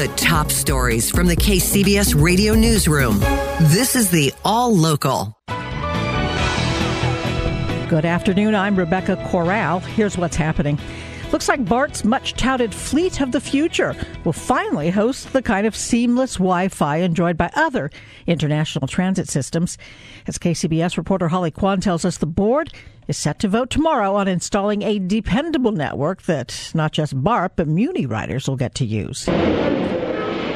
The top stories from the KCBS radio newsroom. This is the All Local. Good afternoon. I'm Rebecca Corral. Here's what's happening. Looks like BART's much touted fleet of the future will finally host the kind of seamless Wi Fi enjoyed by other international transit systems. As KCBS reporter Holly Quan tells us, the board is set to vote tomorrow on installing a dependable network that not just BART, but Muni riders will get to use.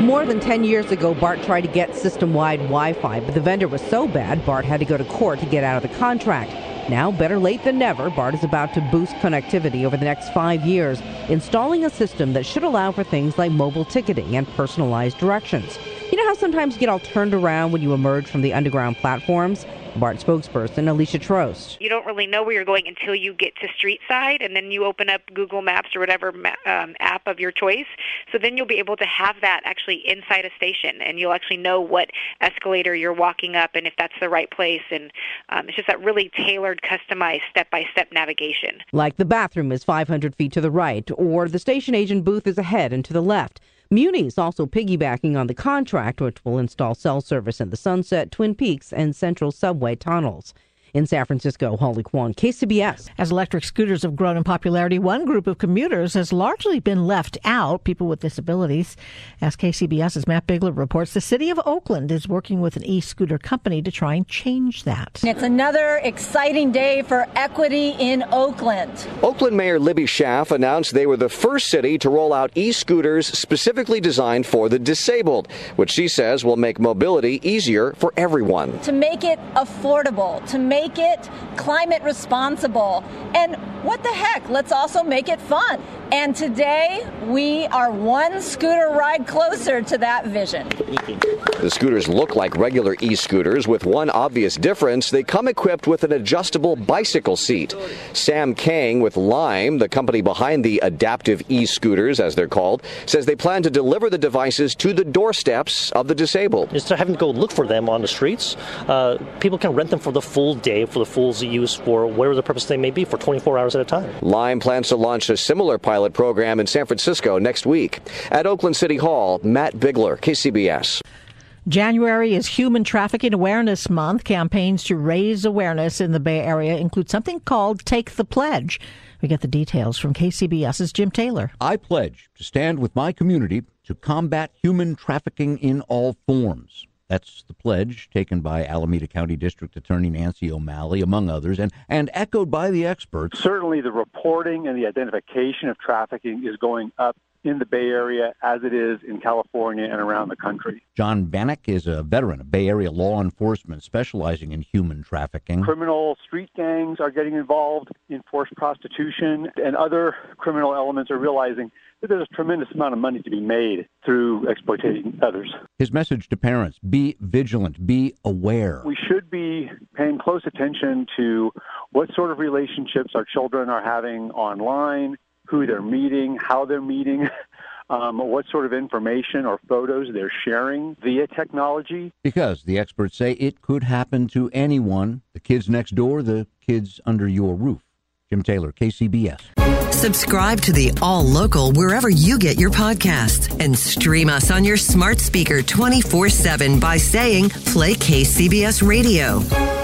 More than 10 years ago, BART tried to get system wide Wi Fi, but the vendor was so bad, BART had to go to court to get out of the contract. Now, better late than never, BART is about to boost connectivity over the next five years, installing a system that should allow for things like mobile ticketing and personalized directions. You know how sometimes you get all turned around when you emerge from the underground platforms? BART spokesperson Alicia Trost. You don't really know where you're going until you get to street side, and then you open up Google Maps or whatever um, app of your choice. So then you'll be able to have that actually inside a station, and you'll actually know what escalator you're walking up and if that's the right place. And um, it's just that really tailored, customized, step-by-step navigation. Like the bathroom is 500 feet to the right, or the station agent booth is ahead and to the left. Muni is also piggybacking on the contract, which will install cell service in the Sunset, Twin Peaks, and Central Subway tunnels. In San Francisco, Holly Quan, KCBS. As electric scooters have grown in popularity, one group of commuters has largely been left out, people with disabilities. As KCBS's Matt Bigler reports, the city of Oakland is working with an e-scooter company to try and change that. It's another exciting day for equity in Oakland. Oakland Mayor Libby Schaaf announced they were the first city to roll out e-scooters specifically designed for the disabled, which she says will make mobility easier for everyone. To make it affordable, to make make it climate responsible. And what the heck, let's also make it fun. And today, we are one scooter ride closer to that vision. The scooters look like regular e scooters, with one obvious difference they come equipped with an adjustable bicycle seat. Sam Kang with Lime, the company behind the adaptive e scooters, as they're called, says they plan to deliver the devices to the doorsteps of the disabled. Instead of having to go look for them on the streets, uh, people can rent them for the full day, for the full use for whatever the purpose they may be, for 24 hours at a time. Lime plans to launch a similar pilot program in San Francisco next week. At Oakland City Hall, Matt Bigler, KCBS. January is Human Trafficking Awareness Month. Campaigns to raise awareness in the Bay Area include something called Take the Pledge. We get the details from KCBS's Jim Taylor. I pledge to stand with my community to combat human trafficking in all forms. That's the pledge taken by Alameda County District Attorney Nancy O'Malley, among others, and, and echoed by the experts. Certainly, the reporting and the identification of trafficking is going up in the Bay Area as it is in California and around the country. John Vanek is a veteran of Bay Area law enforcement specializing in human trafficking. Criminal street gangs are getting involved in forced prostitution, and other criminal elements are realizing that there's a tremendous amount of money to be made through exploiting others. His message to parents be vigilant, be aware. We should be paying close attention to what sort of relationships our children are having online who they're meeting, how they're meeting, um, what sort of information or photos they're sharing via technology. Because the experts say it could happen to anyone the kids next door, the kids under your roof. Jim Taylor, KCBS. Subscribe to the All Local wherever you get your podcasts and stream us on your smart speaker 24 7 by saying Play KCBS Radio.